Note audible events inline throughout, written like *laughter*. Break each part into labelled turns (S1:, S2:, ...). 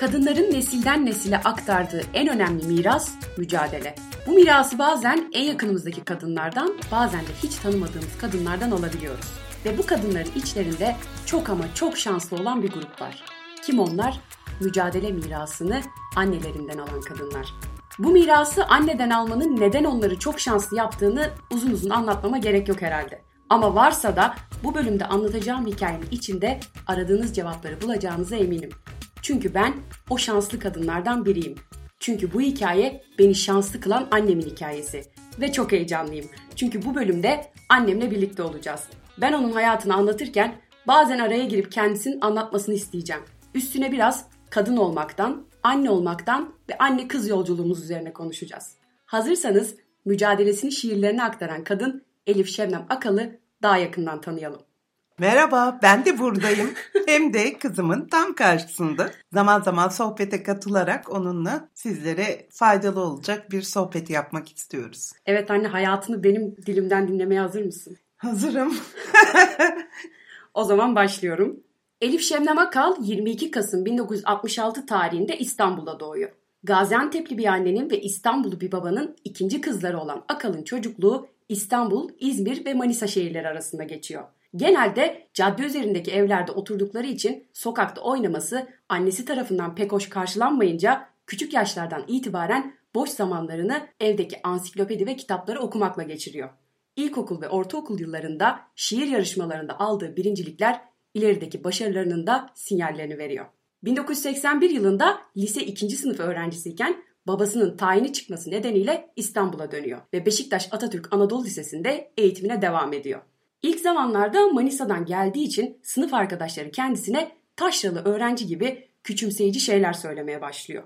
S1: Kadınların nesilden nesile aktardığı en önemli miras mücadele. Bu mirası bazen en yakınımızdaki kadınlardan, bazen de hiç tanımadığımız kadınlardan alabiliyoruz. Ve bu kadınların içlerinde çok ama çok şanslı olan bir grup var. Kim onlar? Mücadele mirasını annelerinden alan kadınlar. Bu mirası anneden almanın neden onları çok şanslı yaptığını uzun uzun anlatmama gerek yok herhalde. Ama varsa da bu bölümde anlatacağım hikayenin içinde aradığınız cevapları bulacağınıza eminim. Çünkü ben o şanslı kadınlardan biriyim. Çünkü bu hikaye beni şanslı kılan annemin hikayesi. Ve çok heyecanlıyım. Çünkü bu bölümde annemle birlikte olacağız. Ben onun hayatını anlatırken bazen araya girip kendisinin anlatmasını isteyeceğim. Üstüne biraz kadın olmaktan, anne olmaktan ve anne kız yolculuğumuz üzerine konuşacağız. Hazırsanız mücadelesini şiirlerine aktaran kadın Elif Şebnem Akal'ı daha yakından tanıyalım.
S2: Merhaba, ben de buradayım. Hem de kızımın tam karşısında. Zaman zaman sohbete katılarak onunla sizlere faydalı olacak bir sohbet yapmak istiyoruz.
S1: Evet anne, hayatını benim dilimden dinlemeye hazır mısın?
S2: Hazırım. *laughs*
S1: o zaman başlıyorum. Elif Şebnem Akal 22 Kasım 1966 tarihinde İstanbul'da doğuyor. Gaziantep'li bir annenin ve İstanbullu bir babanın ikinci kızları olan Akal'ın çocukluğu İstanbul, İzmir ve Manisa şehirleri arasında geçiyor. Genelde cadde üzerindeki evlerde oturdukları için sokakta oynaması annesi tarafından pek hoş karşılanmayınca küçük yaşlardan itibaren boş zamanlarını evdeki ansiklopedi ve kitapları okumakla geçiriyor. İlkokul ve ortaokul yıllarında şiir yarışmalarında aldığı birincilikler ilerideki başarılarının da sinyallerini veriyor. 1981 yılında lise 2. sınıf öğrencisiyken babasının tayini çıkması nedeniyle İstanbul'a dönüyor ve Beşiktaş Atatürk Anadolu Lisesi'nde eğitimine devam ediyor. İlk zamanlarda Manisa'dan geldiği için sınıf arkadaşları kendisine taşralı öğrenci gibi küçümseyici şeyler söylemeye başlıyor.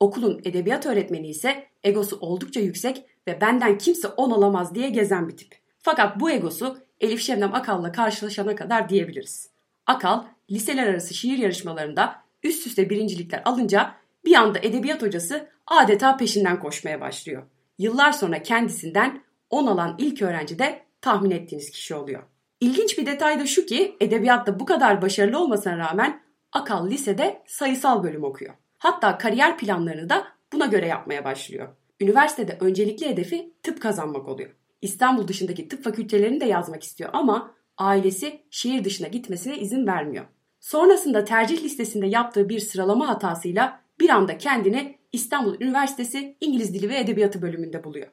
S1: Okulun edebiyat öğretmeni ise egosu oldukça yüksek ve benden kimse on olamaz diye gezen bir tip. Fakat bu egosu Elif Şebnem Akal'la karşılaşana kadar diyebiliriz. Akal liseler arası şiir yarışmalarında üst üste birincilikler alınca bir anda edebiyat hocası adeta peşinden koşmaya başlıyor. Yıllar sonra kendisinden 10 alan ilk öğrenci de tahmin ettiğiniz kişi oluyor. İlginç bir detay da şu ki edebiyatta bu kadar başarılı olmasına rağmen Akal lisede sayısal bölüm okuyor. Hatta kariyer planlarını da buna göre yapmaya başlıyor. Üniversitede öncelikli hedefi tıp kazanmak oluyor. İstanbul dışındaki tıp fakültelerini de yazmak istiyor ama ailesi şehir dışına gitmesine izin vermiyor. Sonrasında tercih listesinde yaptığı bir sıralama hatasıyla bir anda kendini İstanbul Üniversitesi İngiliz Dili ve Edebiyatı bölümünde buluyor.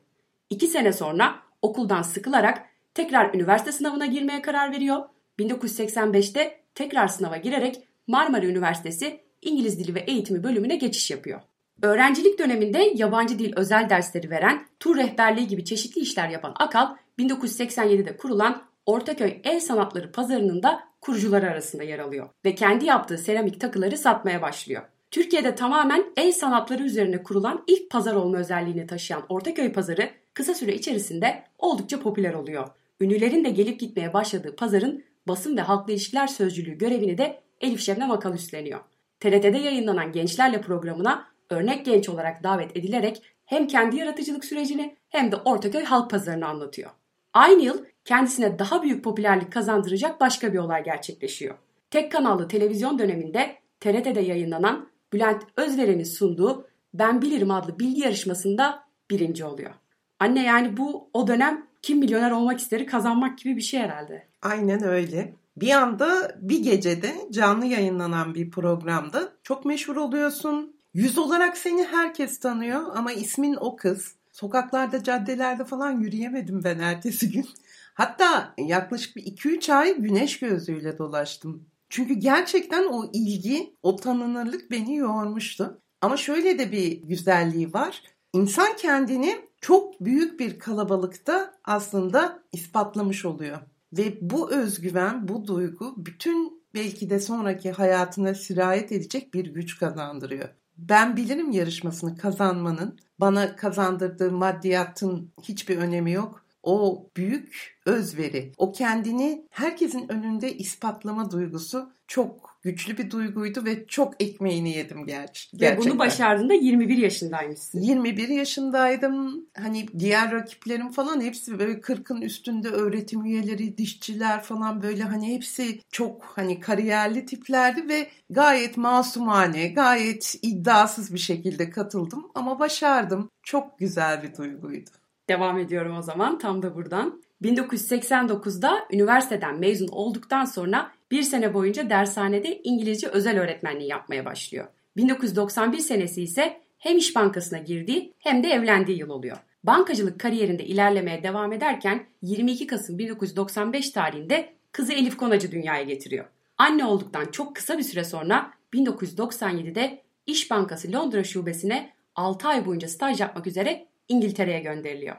S1: İki sene sonra okuldan sıkılarak tekrar üniversite sınavına girmeye karar veriyor. 1985'te tekrar sınava girerek Marmara Üniversitesi İngiliz Dili ve Eğitimi bölümüne geçiş yapıyor. Öğrencilik döneminde yabancı dil özel dersleri veren, tur rehberliği gibi çeşitli işler yapan Akal, 1987'de kurulan Ortaköy El Sanatları Pazarı'nın da kurucuları arasında yer alıyor ve kendi yaptığı seramik takıları satmaya başlıyor. Türkiye'de tamamen el sanatları üzerine kurulan ilk pazar olma özelliğini taşıyan Ortaköy Pazarı kısa süre içerisinde oldukça popüler oluyor. Ünlülerin de gelip gitmeye başladığı pazarın basın ve halkla ilişkiler sözcülüğü görevini de Elif Şebnem Akal üstleniyor. TRT'de yayınlanan Gençlerle programına örnek genç olarak davet edilerek hem kendi yaratıcılık sürecini hem de Ortaköy Halk Pazarı'nı anlatıyor. Aynı yıl kendisine daha büyük popülerlik kazandıracak başka bir olay gerçekleşiyor. Tek kanallı televizyon döneminde TRT'de yayınlanan Bülent Özveren'in sunduğu Ben Bilirim adlı bilgi yarışmasında birinci oluyor. Anne yani bu o dönem kim milyoner olmak isteri kazanmak gibi bir şey herhalde.
S2: Aynen öyle. Bir anda bir gecede canlı yayınlanan bir programda çok meşhur oluyorsun. Yüz olarak seni herkes tanıyor ama ismin o kız. Sokaklarda, caddelerde falan yürüyemedim ben ertesi gün. *laughs* Hatta yaklaşık bir 2-3 ay güneş gözlüğüyle dolaştım. Çünkü gerçekten o ilgi, o tanınırlık beni yormuştu. Ama şöyle de bir güzelliği var. İnsan kendini çok büyük bir kalabalıkta aslında ispatlamış oluyor. Ve bu özgüven, bu duygu bütün belki de sonraki hayatına sirayet edecek bir güç kazandırıyor. Ben bilirim yarışmasını kazanmanın bana kazandırdığı maddiyatın hiçbir önemi yok. o büyük özveri, o kendini herkesin önünde ispatlama duygusu çok güçlü bir duyguydu ve çok ekmeğini yedim ger- gerçekten.
S1: Ve bunu başardığında 21 yaşındaymışsın.
S2: 21 yaşındaydım. Hani diğer rakiplerim falan hepsi böyle 40'ın üstünde öğretim üyeleri, dişçiler falan böyle hani hepsi çok hani kariyerli tiplerdi ve gayet masumane, gayet iddiasız bir şekilde katıldım ama başardım. Çok güzel bir duyguydu.
S1: Devam ediyorum o zaman tam da buradan. 1989'da üniversiteden mezun olduktan sonra bir sene boyunca dershanede İngilizce özel öğretmenliği yapmaya başlıyor. 1991 senesi ise hem İş Bankası'na girdiği hem de evlendiği yıl oluyor. Bankacılık kariyerinde ilerlemeye devam ederken 22 Kasım 1995 tarihinde kızı Elif Konacı dünyaya getiriyor. Anne olduktan çok kısa bir süre sonra 1997'de İş Bankası Londra şubesine 6 ay boyunca staj yapmak üzere İngiltere'ye gönderiliyor.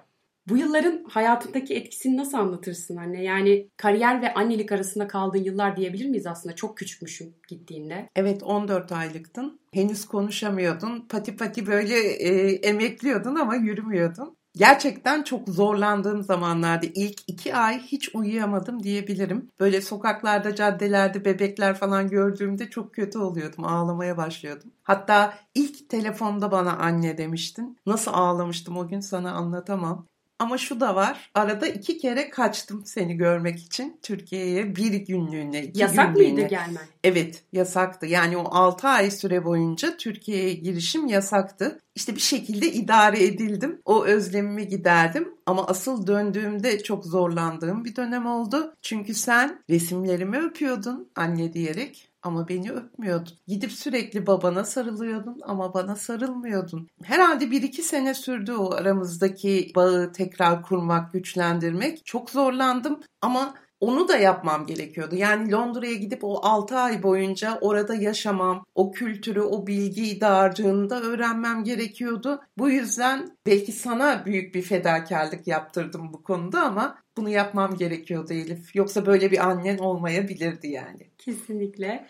S1: Bu yılların hayatındaki etkisini nasıl anlatırsın anne? Yani kariyer ve annelik arasında kaldığın yıllar diyebilir miyiz aslında? Çok küçükmüşüm gittiğinde.
S2: Evet 14 aylıktın. Henüz konuşamıyordun. Pati pati böyle e, emekliyordun ama yürümüyordun. Gerçekten çok zorlandığım zamanlarda ilk iki ay hiç uyuyamadım diyebilirim. Böyle sokaklarda, caddelerde bebekler falan gördüğümde çok kötü oluyordum. Ağlamaya başlıyordum. Hatta ilk telefonda bana anne demiştin. Nasıl ağlamıştım o gün sana anlatamam. Ama şu da var. Arada iki kere kaçtım seni görmek için Türkiye'ye bir günlüğüne. Iki
S1: Yasak
S2: günlüğüne.
S1: mıydı gelmen?
S2: Evet yasaktı. Yani o 6 ay süre boyunca Türkiye'ye girişim yasaktı. İşte bir şekilde idare edildim. O özlemimi giderdim. Ama asıl döndüğümde çok zorlandığım bir dönem oldu. Çünkü sen resimlerimi öpüyordun anne diyerek ama beni öpmüyordun. Gidip sürekli babana sarılıyordun ama bana sarılmıyordun. Herhalde bir iki sene sürdü o aramızdaki bağı tekrar kurmak, güçlendirmek. Çok zorlandım ama onu da yapmam gerekiyordu. Yani Londra'ya gidip o 6 ay boyunca orada yaşamam, o kültürü, o bilgiyi dağarcığını da öğrenmem gerekiyordu. Bu yüzden belki sana büyük bir fedakarlık yaptırdım bu konuda ama bunu yapmam gerekiyordu Elif. Yoksa böyle bir annen olmayabilirdi yani.
S1: Kesinlikle.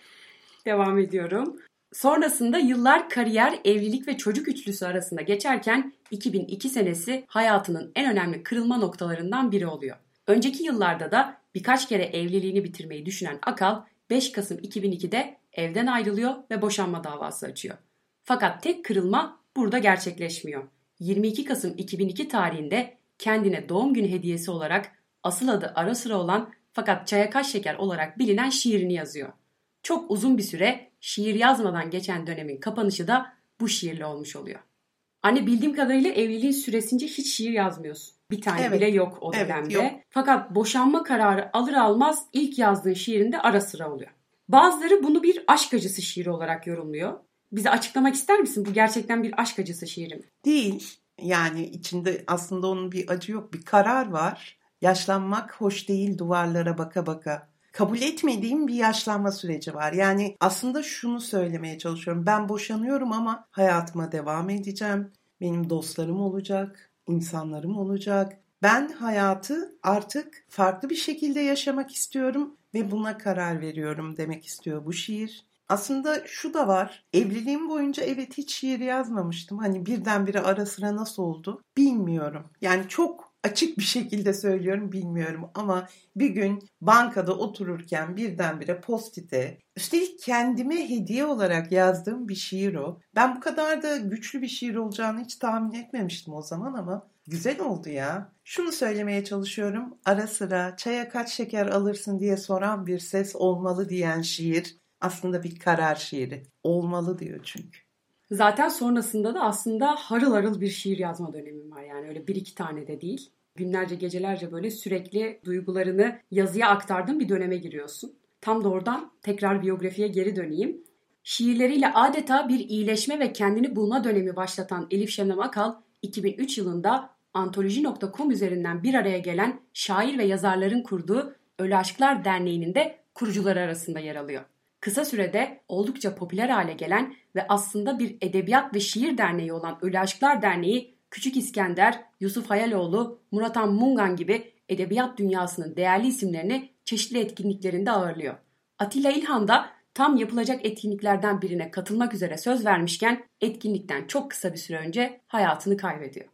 S1: Devam ediyorum. Sonrasında yıllar kariyer, evlilik ve çocuk üçlüsü arasında geçerken 2002 senesi hayatının en önemli kırılma noktalarından biri oluyor. Önceki yıllarda da birkaç kere evliliğini bitirmeyi düşünen Akal 5 Kasım 2002'de evden ayrılıyor ve boşanma davası açıyor. Fakat tek kırılma burada gerçekleşmiyor. 22 Kasım 2002 tarihinde kendine doğum günü hediyesi olarak asıl adı ara sıra olan fakat çaya kaç şeker olarak bilinen şiirini yazıyor. Çok uzun bir süre şiir yazmadan geçen dönemin kapanışı da bu şiirle olmuş oluyor. Anne bildiğim kadarıyla evliliğin süresince hiç şiir yazmıyorsun. Bir tane
S2: Evet.
S1: bile yok o
S2: Evet,
S1: dönemde.
S2: yok.
S1: Fakat boşanma kararı alır almaz ilk yazdığın şiirinde ara sıra oluyor. Bazıları bunu bir aşk acısı şiiri olarak yorumluyor. Bize açıklamak ister misin? Bu gerçekten bir aşk acısı şiiri mi?
S2: Değil. Yani içinde aslında onun bir acı yok. Bir karar var. Yaşlanmak hoş değil duvarlara baka baka. Kabul etmediğim bir yaşlanma süreci var. Yani aslında şunu söylemeye çalışıyorum. Ben boşanıyorum ama hayatıma devam edeceğim. Benim dostlarım olacak, insanlarım olacak. Ben hayatı artık farklı bir şekilde yaşamak istiyorum ve buna karar veriyorum demek istiyor bu şiir. Aslında şu da var. Evliliğim boyunca evet hiç şiir yazmamıştım. Hani birdenbire ara sıra nasıl oldu bilmiyorum. Yani çok açık bir şekilde söylüyorum bilmiyorum ama bir gün bankada otururken birdenbire postite üstelik kendime hediye olarak yazdığım bir şiir o. Ben bu kadar da güçlü bir şiir olacağını hiç tahmin etmemiştim o zaman ama güzel oldu ya. Şunu söylemeye çalışıyorum. Ara sıra çaya kaç şeker alırsın diye soran bir ses olmalı diyen şiir aslında bir karar şiiri. Olmalı diyor çünkü.
S1: Zaten sonrasında da aslında harıl harıl bir şiir yazma dönemim var. Yani öyle bir iki tane de değil. Günlerce gecelerce böyle sürekli duygularını yazıya aktardığın bir döneme giriyorsun. Tam da oradan tekrar biyografiye geri döneyim. Şiirleriyle adeta bir iyileşme ve kendini bulma dönemi başlatan Elif Şebnem Akal 2003 yılında antoloji.com üzerinden bir araya gelen şair ve yazarların kurduğu Ölü Aşklar Derneği'nin de kurucuları arasında yer alıyor. Kısa sürede oldukça popüler hale gelen ve aslında bir edebiyat ve şiir derneği olan Ölü Aşklar Derneği, Küçük İskender, Yusuf Hayaloğlu, Muratan Mungan gibi edebiyat dünyasının değerli isimlerini çeşitli etkinliklerinde ağırlıyor. Atilla İlhan da tam yapılacak etkinliklerden birine katılmak üzere söz vermişken etkinlikten çok kısa bir süre önce hayatını kaybediyor.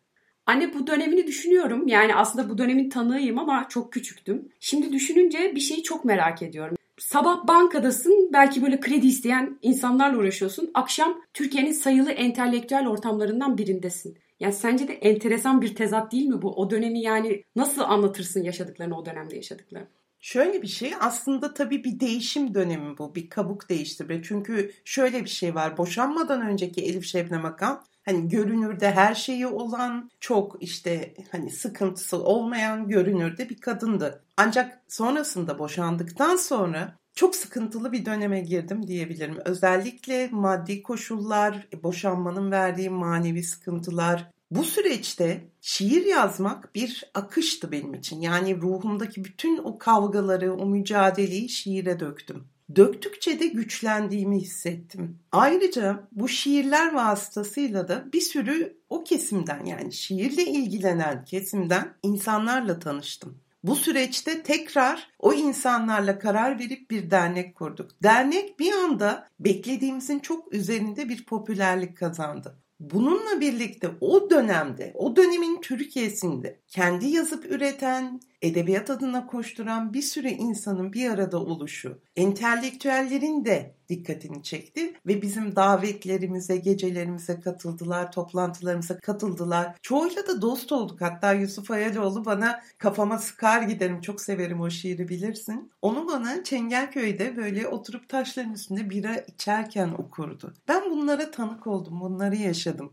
S1: Anne bu dönemini düşünüyorum. Yani aslında bu dönemin tanığıyım ama çok küçüktüm. Şimdi düşününce bir şeyi çok merak ediyorum. Sabah bankadasın, belki böyle kredi isteyen insanlarla uğraşıyorsun. Akşam Türkiye'nin sayılı entelektüel ortamlarından birindesin. Yani sence de enteresan bir tezat değil mi bu? O dönemi yani nasıl anlatırsın yaşadıklarını o dönemde yaşadıklarını?
S2: Şöyle bir şey aslında tabii bir değişim dönemi bu. Bir kabuk değiştirme. Çünkü şöyle bir şey var. Boşanmadan önceki Elif Şebnem Akan hani görünürde her şeyi olan çok işte hani sıkıntısı olmayan görünürde bir kadındı. Ancak sonrasında boşandıktan sonra çok sıkıntılı bir döneme girdim diyebilirim. Özellikle maddi koşullar, boşanmanın verdiği manevi sıkıntılar. Bu süreçte şiir yazmak bir akıştı benim için. Yani ruhumdaki bütün o kavgaları, o mücadeleyi şiire döktüm. Döktükçe de güçlendiğimi hissettim. Ayrıca bu şiirler vasıtasıyla da bir sürü o kesimden yani şiirle ilgilenen kesimden insanlarla tanıştım. Bu süreçte tekrar o insanlarla karar verip bir dernek kurduk. Dernek bir anda beklediğimizin çok üzerinde bir popülerlik kazandı. Bununla birlikte o dönemde, o dönemin Türkiye'sinde kendi yazıp üreten, edebiyat adına koşturan bir sürü insanın bir arada oluşu, entelektüellerin de dikkatini çekti ve bizim davetlerimize, gecelerimize katıldılar, toplantılarımıza katıldılar. Çoğuyla da dost olduk. Hatta Yusuf Ayaloğlu bana kafama sıkar giderim. Çok severim o şiiri bilirsin. Onu bana Çengelköy'de böyle oturup taşların üstünde bira içerken okurdu. Ben bunlara tanık oldum, bunları yaşadım.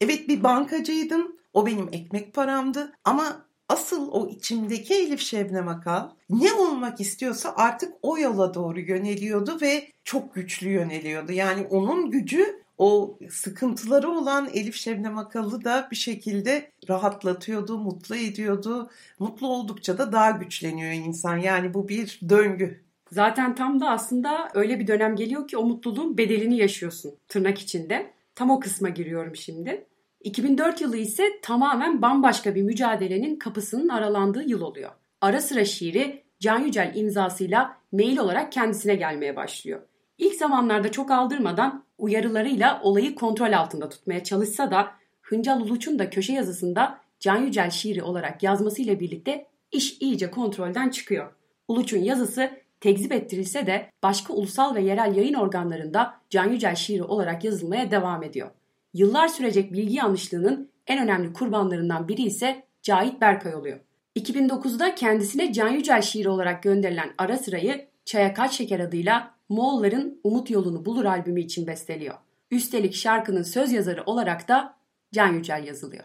S2: Evet bir bankacıydım. O benim ekmek paramdı ama asıl o içimdeki Elif Şebnem Akal ne olmak istiyorsa artık o yola doğru yöneliyordu ve çok güçlü yöneliyordu. Yani onun gücü o sıkıntıları olan Elif Şebnem Akal'ı da bir şekilde rahatlatıyordu, mutlu ediyordu. Mutlu oldukça da daha güçleniyor insan. Yani bu bir döngü.
S1: Zaten tam da aslında öyle bir dönem geliyor ki o mutluluğun bedelini yaşıyorsun tırnak içinde. Tam o kısma giriyorum şimdi. 2004 yılı ise tamamen bambaşka bir mücadelenin kapısının aralandığı yıl oluyor. Ara sıra şiiri Can Yücel imzasıyla mail olarak kendisine gelmeye başlıyor. İlk zamanlarda çok aldırmadan uyarılarıyla olayı kontrol altında tutmaya çalışsa da Hıncal Uluç'un da köşe yazısında Can Yücel şiiri olarak yazmasıyla birlikte iş iyice kontrolden çıkıyor. Uluç'un yazısı tekzip ettirilse de başka ulusal ve yerel yayın organlarında Can Yücel şiiri olarak yazılmaya devam ediyor. Yıllar sürecek bilgi yanlışlığının en önemli kurbanlarından biri ise Cahit Berkay oluyor. 2009'da kendisine Can Yücel şiiri olarak gönderilen ara sırayı Çaya Kaç Şeker adıyla Moğolların Umut Yolunu Bulur albümü için besteliyor. Üstelik şarkının söz yazarı olarak da Can Yücel yazılıyor.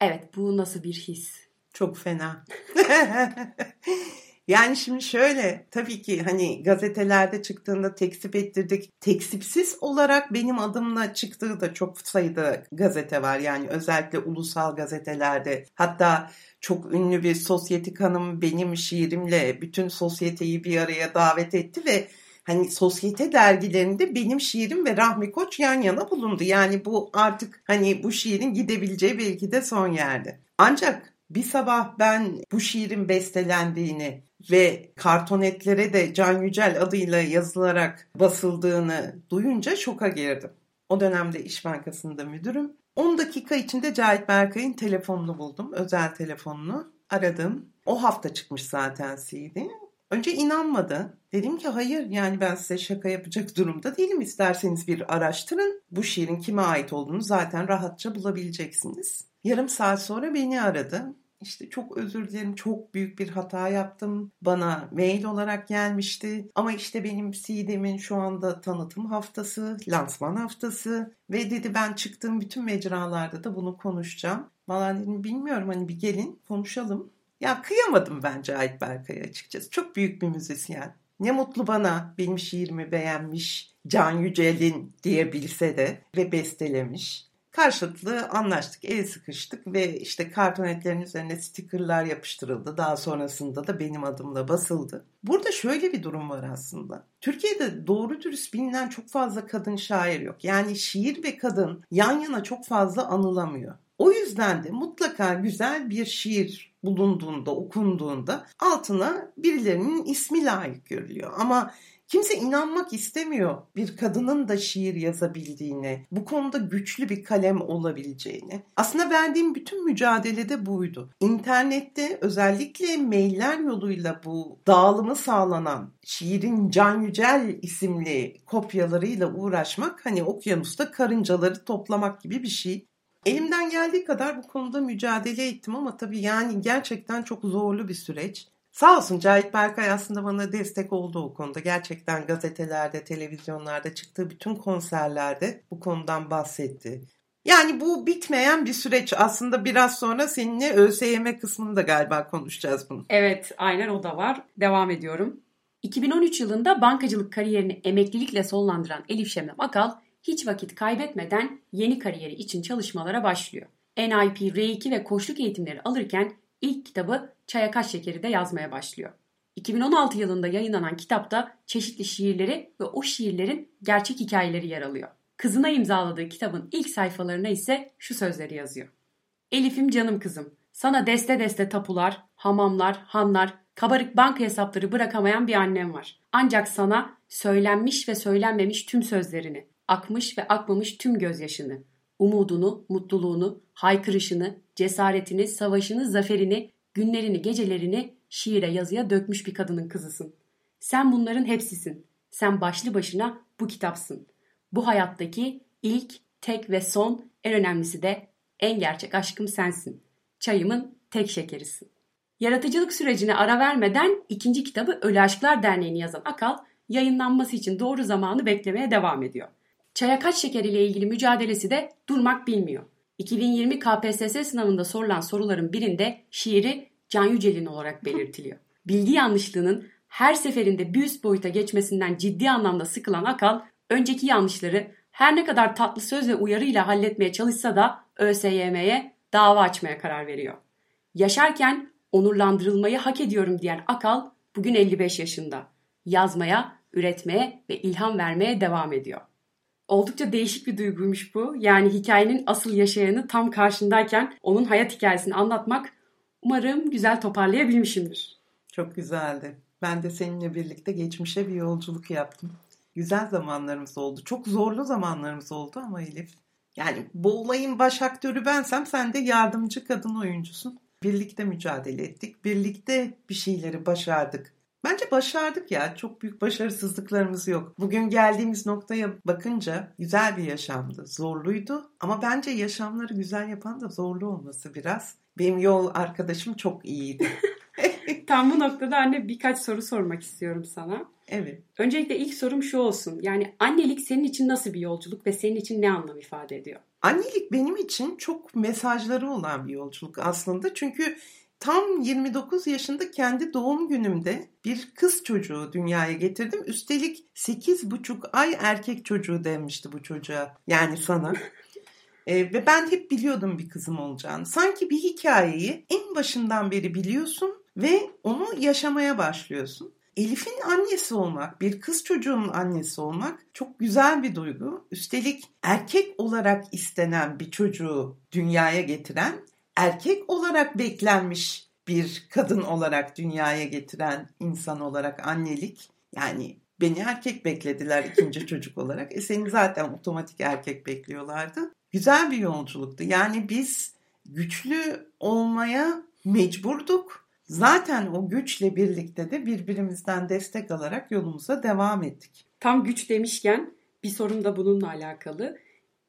S1: Evet bu nasıl bir his?
S2: Çok fena. *laughs* Yani şimdi şöyle tabii ki hani gazetelerde çıktığında teksip ettirdik. Teksipsiz olarak benim adımla çıktığı da çok sayıda gazete var. Yani özellikle ulusal gazetelerde. Hatta çok ünlü bir sosyetik hanım benim şiirimle bütün sosyeteyi bir araya davet etti ve hani sosyete dergilerinde benim şiirim ve Rahmi Koç yan yana bulundu. Yani bu artık hani bu şiirin gidebileceği belki de son yerde. Ancak bir sabah ben bu şiirin bestelendiğini ve kartonetlere de Can Yücel adıyla yazılarak basıldığını duyunca şoka girdim. O dönemde İş Bankası'nda müdürüm. 10 dakika içinde Cahit Berkay'ın telefonunu buldum. Özel telefonunu. Aradım. O hafta çıkmış zaten CD. Önce inanmadı. Dedim ki hayır yani ben size şaka yapacak durumda değilim. İsterseniz bir araştırın. Bu şiirin kime ait olduğunu zaten rahatça bulabileceksiniz. Yarım saat sonra beni aradı. İşte çok özür dilerim çok büyük bir hata yaptım. Bana mail olarak gelmişti. Ama işte benim CD'min şu anda tanıtım haftası, lansman haftası ve dedi ben çıktığım bütün mecralarda da bunu konuşacağım. Valla dedim bilmiyorum hani bir gelin konuşalım. Ya kıyamadım bence Ait Berkay'a açıkçası. Çok büyük bir müzisyen. Ne mutlu bana benim şiirimi beğenmiş Can Yücel'in diyebilse de ve bestelemiş. Karşılıklı anlaştık, el sıkıştık ve işte kartonetlerin üzerine stikerler yapıştırıldı. Daha sonrasında da benim adımla basıldı. Burada şöyle bir durum var aslında. Türkiye'de doğru dürüst bilinen çok fazla kadın şair yok. Yani şiir ve kadın yan yana çok fazla anılamıyor. O yüzden de mutlaka güzel bir şiir bulunduğunda, okunduğunda altına birilerinin ismi layık görülüyor. Ama Kimse inanmak istemiyor bir kadının da şiir yazabildiğine, bu konuda güçlü bir kalem olabileceğine. Aslında verdiğim bütün mücadelede buydu. İnternette özellikle mailler yoluyla bu dağılımı sağlanan şiirin Can Yücel isimli kopyalarıyla uğraşmak hani okyanusta karıncaları toplamak gibi bir şey. Elimden geldiği kadar bu konuda mücadele ettim ama tabii yani gerçekten çok zorlu bir süreç. Sağ olsun Cahit Berkay aslında bana destek oldu o konuda. Gerçekten gazetelerde, televizyonlarda çıktığı bütün konserlerde bu konudan bahsetti. Yani bu bitmeyen bir süreç. Aslında biraz sonra seninle ÖSYM kısmını da galiba konuşacağız bunu.
S1: Evet, aynen o da var. Devam ediyorum. 2013 yılında bankacılık kariyerini emeklilikle sonlandıran Elif Şemem Akal hiç vakit kaybetmeden yeni kariyeri için çalışmalara başlıyor. NIP, R2 ve koçluk eğitimleri alırken ilk kitabı Çaya Kaç Şekeri de yazmaya başlıyor. 2016 yılında yayınlanan kitapta çeşitli şiirleri ve o şiirlerin gerçek hikayeleri yer alıyor. Kızına imzaladığı kitabın ilk sayfalarına ise şu sözleri yazıyor. Elif'im canım kızım, sana deste deste tapular, hamamlar, hanlar, kabarık banka hesapları bırakamayan bir annem var. Ancak sana söylenmiş ve söylenmemiş tüm sözlerini, akmış ve akmamış tüm gözyaşını, umudunu, mutluluğunu, haykırışını, cesaretini, savaşını, zaferini, günlerini, gecelerini şiire yazıya dökmüş bir kadının kızısın. Sen bunların hepsisin. Sen başlı başına bu kitapsın. Bu hayattaki ilk, tek ve son, en önemlisi de en gerçek aşkım sensin. Çayımın tek şekerisin. Yaratıcılık sürecine ara vermeden ikinci kitabı Ölü Aşklar Derneği'ni yazan Akal, yayınlanması için doğru zamanı beklemeye devam ediyor. Çaya kaç şeker ile ilgili mücadelesi de durmak bilmiyor. 2020 KPSS sınavında sorulan soruların birinde şiiri Can Yücel'in olarak belirtiliyor. *laughs* Bilgi yanlışlığının her seferinde bir üst boyuta geçmesinden ciddi anlamda sıkılan Akal, önceki yanlışları her ne kadar tatlı söz ve uyarıyla halletmeye çalışsa da ÖSYM'ye dava açmaya karar veriyor. Yaşarken onurlandırılmayı hak ediyorum diyen Akal bugün 55 yaşında. Yazmaya, üretmeye ve ilham vermeye devam ediyor. Oldukça değişik bir duyguymuş bu. Yani hikayenin asıl yaşayanı tam karşındayken onun hayat hikayesini anlatmak umarım güzel toparlayabilmişimdir.
S2: Çok güzeldi. Ben de seninle birlikte geçmişe bir yolculuk yaptım. Güzel zamanlarımız oldu. Çok zorlu zamanlarımız oldu ama Elif. Yani bu olayın baş aktörü bensem sen de yardımcı kadın oyuncusun. Birlikte mücadele ettik. Birlikte bir şeyleri başardık. Bence başardık ya. Çok büyük başarısızlıklarımız yok. Bugün geldiğimiz noktaya bakınca güzel bir yaşamdı. Zorluydu ama bence yaşamları güzel yapan da zorlu olması biraz. Benim yol arkadaşım çok iyiydi. *laughs* *laughs*
S1: Tam bu noktada anne birkaç soru sormak istiyorum sana.
S2: Evet.
S1: Öncelikle ilk sorum şu olsun. Yani annelik senin için nasıl bir yolculuk ve senin için ne anlam ifade ediyor?
S2: Annelik benim için çok mesajları olan bir yolculuk aslında. Çünkü tam 29 yaşında kendi doğum günümde bir kız çocuğu dünyaya getirdim. Üstelik 8,5 ay erkek çocuğu denmişti bu çocuğa. Yani sana. *laughs* ee, ve ben hep biliyordum bir kızım olacağını. Sanki bir hikayeyi en başından beri biliyorsun ve onu yaşamaya başlıyorsun. Elif'in annesi olmak, bir kız çocuğunun annesi olmak çok güzel bir duygu. Üstelik erkek olarak istenen bir çocuğu dünyaya getiren, erkek olarak beklenmiş bir kadın olarak dünyaya getiren insan olarak annelik. Yani beni erkek beklediler ikinci *laughs* çocuk olarak. E seni zaten otomatik erkek bekliyorlardı. Güzel bir yolculuktu. Yani biz güçlü olmaya mecburduk Zaten o güçle birlikte de birbirimizden destek alarak yolumuza devam ettik.
S1: Tam güç demişken bir sorum da bununla alakalı.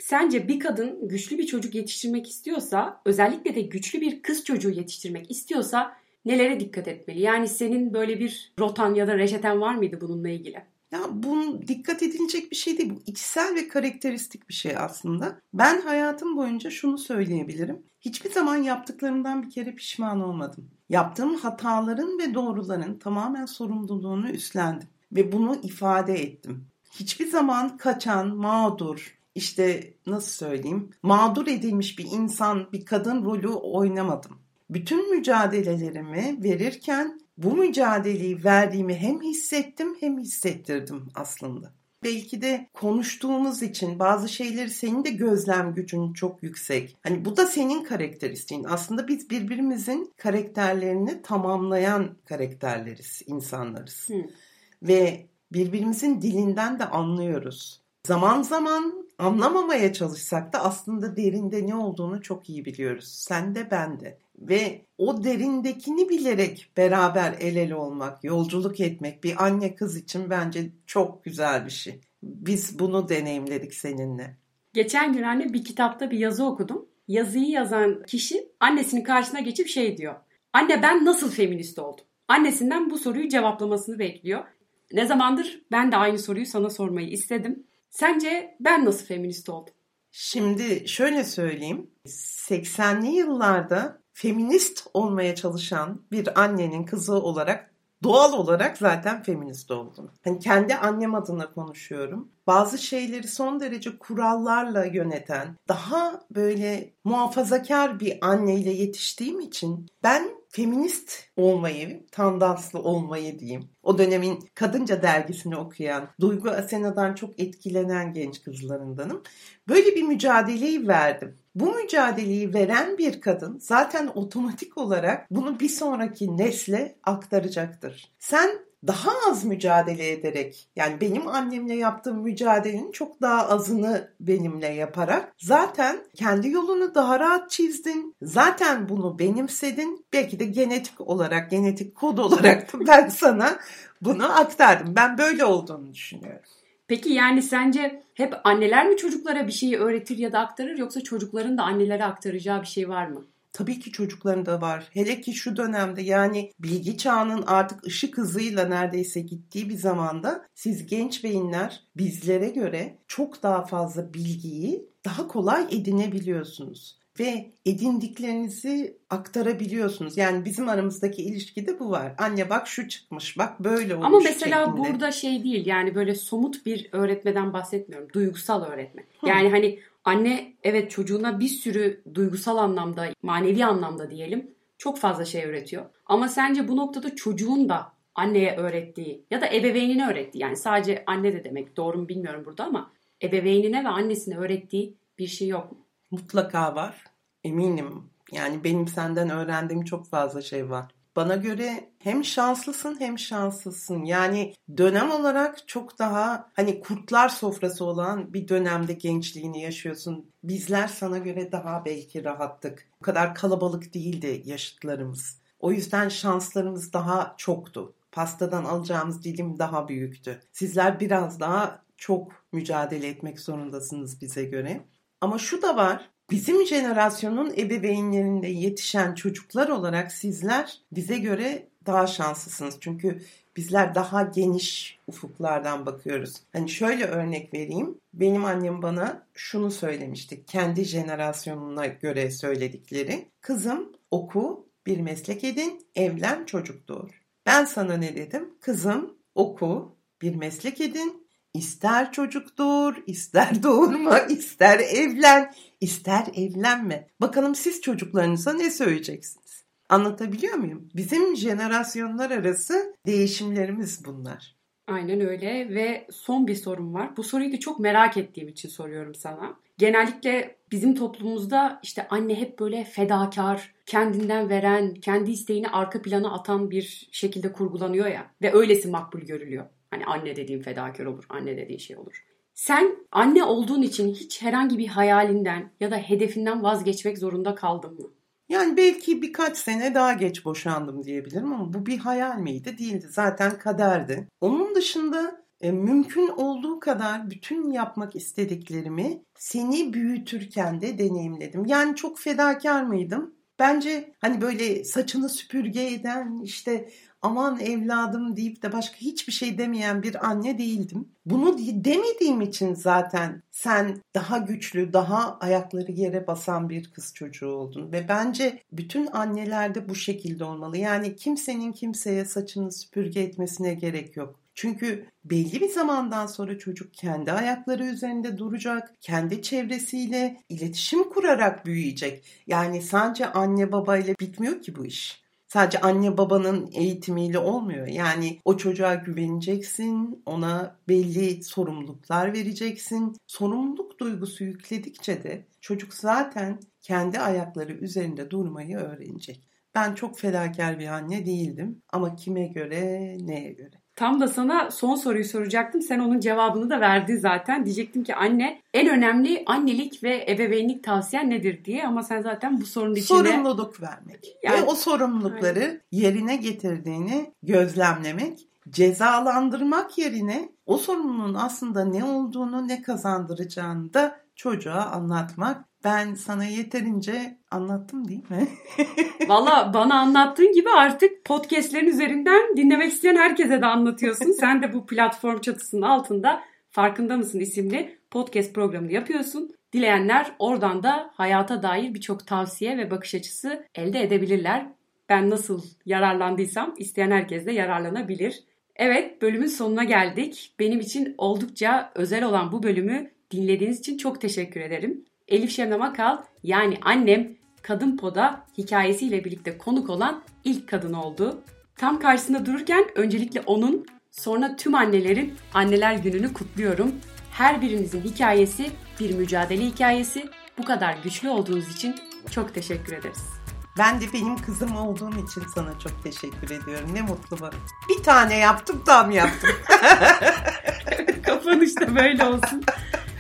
S1: Sence bir kadın güçlü bir çocuk yetiştirmek istiyorsa, özellikle de güçlü bir kız çocuğu yetiştirmek istiyorsa nelere dikkat etmeli? Yani senin böyle bir rotan ya da reçeten var mıydı bununla ilgili?
S2: Ya bunun dikkat edilecek bir şey değil. Bu içsel ve karakteristik bir şey aslında. Ben hayatım boyunca şunu söyleyebilirim. Hiçbir zaman yaptıklarımdan bir kere pişman olmadım. Yaptığım hataların ve doğruların tamamen sorumluluğunu üstlendim ve bunu ifade ettim. Hiçbir zaman kaçan, mağdur, işte nasıl söyleyeyim, mağdur edilmiş bir insan, bir kadın rolü oynamadım. Bütün mücadelelerimi verirken bu mücadeleyi verdiğimi hem hissettim hem hissettirdim aslında. Belki de konuştuğumuz için bazı şeyleri senin de gözlem gücün çok yüksek. Hani bu da senin karakteristiğin. Aslında biz birbirimizin karakterlerini tamamlayan karakterleriz, insanlarız. Hı. Ve birbirimizin dilinden de anlıyoruz. Zaman zaman anlamamaya çalışsak da aslında derinde ne olduğunu çok iyi biliyoruz. Sen de ben de. Ve o derindekini bilerek beraber el ele olmak, yolculuk etmek bir anne kız için bence çok güzel bir şey. Biz bunu deneyimledik seninle.
S1: Geçen gün anne bir kitapta bir yazı okudum. Yazıyı yazan kişi annesinin karşısına geçip şey diyor. Anne ben nasıl feminist oldum? Annesinden bu soruyu cevaplamasını bekliyor. Ne zamandır ben de aynı soruyu sana sormayı istedim. Sence ben nasıl feminist oldum?
S2: Şimdi şöyle söyleyeyim. 80'li yıllarda feminist olmaya çalışan bir annenin kızı olarak doğal olarak zaten feminist oldum. Hani kendi annem adına konuşuyorum. Bazı şeyleri son derece kurallarla yöneten, daha böyle muhafazakar bir anneyle yetiştiğim için ben feminist olmayı, tandanslı olmayı diyeyim. O dönemin kadınca dergisini okuyan, Duygu Asena'dan çok etkilenen genç kızlarındanım. Böyle bir mücadeleyi verdim. Bu mücadeleyi veren bir kadın zaten otomatik olarak bunu bir sonraki nesle aktaracaktır. Sen daha az mücadele ederek yani benim annemle yaptığım mücadelenin çok daha azını benimle yaparak zaten kendi yolunu daha rahat çizdin. Zaten bunu benimsedin. Belki de genetik olarak, genetik kod olarak da *laughs* ben sana bunu aktardım. Ben böyle olduğunu düşünüyorum.
S1: Peki yani sence hep anneler mi çocuklara bir şeyi öğretir ya da aktarır yoksa çocukların da annelere aktaracağı bir şey var mı?
S2: Tabii ki çocukların da var. Hele ki şu dönemde yani bilgi çağının artık ışık hızıyla neredeyse gittiği bir zamanda siz genç beyinler bizlere göre çok daha fazla bilgiyi daha kolay edinebiliyorsunuz ve edindiklerinizi aktarabiliyorsunuz. Yani bizim aramızdaki ilişkide bu var. Anne bak şu çıkmış, bak böyle olmuş
S1: Ama mesela
S2: şeklinde.
S1: burada şey değil yani böyle somut bir öğretmeden bahsetmiyorum. Duygusal öğretme. Yani hani anne evet çocuğuna bir sürü duygusal anlamda, manevi anlamda diyelim çok fazla şey öğretiyor. Ama sence bu noktada çocuğun da anneye öğrettiği ya da ebeveynine öğrettiği yani sadece anne de demek doğru mu bilmiyorum burada ama ebeveynine ve annesine öğrettiği bir şey yok mu?
S2: Mutlaka var. Eminim. Yani benim senden öğrendiğim çok fazla şey var. Bana göre hem şanslısın hem şanslısın. Yani dönem olarak çok daha hani kurtlar sofrası olan bir dönemde gençliğini yaşıyorsun. Bizler sana göre daha belki rahattık. Bu kadar kalabalık değildi yaşıtlarımız. O yüzden şanslarımız daha çoktu. Pastadan alacağımız dilim daha büyüktü. Sizler biraz daha çok mücadele etmek zorundasınız bize göre. Ama şu da var. Bizim jenerasyonun ebeveynlerinde yetişen çocuklar olarak sizler bize göre daha şanslısınız. Çünkü bizler daha geniş ufuklardan bakıyoruz. Hani şöyle örnek vereyim. Benim annem bana şunu söylemişti. Kendi jenerasyonuna göre söyledikleri. Kızım oku, bir meslek edin, evlen, çocuk doğur. Ben sana ne dedim? Kızım oku, bir meslek edin, İster çocuk doğur, ister *laughs* doğurma, ister evlen, ister evlenme. Bakalım siz çocuklarınıza ne söyleyeceksiniz? Anlatabiliyor muyum? Bizim jenerasyonlar arası değişimlerimiz bunlar.
S1: Aynen öyle ve son bir sorum var. Bu soruyu da çok merak ettiğim için soruyorum sana. Genellikle bizim toplumumuzda işte anne hep böyle fedakar, kendinden veren, kendi isteğini arka plana atan bir şekilde kurgulanıyor ya ve öylesi makbul görülüyor. Hani anne dediğin fedakar olur, anne dediğin şey olur. Sen anne olduğun için hiç herhangi bir hayalinden ya da hedefinden vazgeçmek zorunda kaldın mı?
S2: Yani belki birkaç sene daha geç boşandım diyebilirim ama bu bir hayal miydi? Değildi. Zaten kaderdi. Onun dışında e, mümkün olduğu kadar bütün yapmak istediklerimi seni büyütürken de deneyimledim. Yani çok fedakar mıydım? Bence hani böyle saçını süpürge eden işte aman evladım deyip de başka hiçbir şey demeyen bir anne değildim. Bunu demediğim için zaten sen daha güçlü, daha ayakları yere basan bir kız çocuğu oldun. Ve bence bütün anneler de bu şekilde olmalı. Yani kimsenin kimseye saçını süpürge etmesine gerek yok. Çünkü belli bir zamandan sonra çocuk kendi ayakları üzerinde duracak, kendi çevresiyle iletişim kurarak büyüyecek. Yani sadece anne babayla bitmiyor ki bu iş. Sadece anne babanın eğitimiyle olmuyor. Yani o çocuğa güveneceksin, ona belli sorumluluklar vereceksin. Sorumluluk duygusu yükledikçe de çocuk zaten kendi ayakları üzerinde durmayı öğrenecek. Ben çok fedakar bir anne değildim ama kime göre, neye göre?
S1: Tam da sana son soruyu soracaktım. Sen onun cevabını da verdin zaten. Diyecektim ki anne en önemli annelik ve ebeveynlik tavsiyen nedir diye ama sen zaten bu sorunun içinde...
S2: Sorumluluk vermek. Yani, ve o sorumlulukları aynen. yerine getirdiğini gözlemlemek cezalandırmak yerine o sorumluluğun aslında ne olduğunu ne kazandıracağını da çocuğa anlatmak. Ben sana yeterince anlattım değil mi? *laughs*
S1: Valla bana anlattığın gibi artık podcastlerin üzerinden dinlemek isteyen herkese de anlatıyorsun. *laughs* Sen de bu platform çatısının altında Farkında mısın isimli podcast programını yapıyorsun. Dileyenler oradan da hayata dair birçok tavsiye ve bakış açısı elde edebilirler. Ben nasıl yararlandıysam isteyen herkes de yararlanabilir. Evet bölümün sonuna geldik. Benim için oldukça özel olan bu bölümü dinlediğiniz için çok teşekkür ederim. Elif Şemne Makal yani annem Kadın Poda hikayesiyle birlikte konuk olan ilk kadın oldu. Tam karşısında dururken öncelikle onun sonra tüm annelerin anneler gününü kutluyorum. Her birinizin hikayesi bir mücadele hikayesi. Bu kadar güçlü olduğunuz için çok teşekkür ederiz.
S2: Ben de benim kızım olduğum için sana çok teşekkür ediyorum. Ne mutlu bana. Bir tane yaptım tam yaptım. *laughs*
S1: Kapanış da böyle olsun.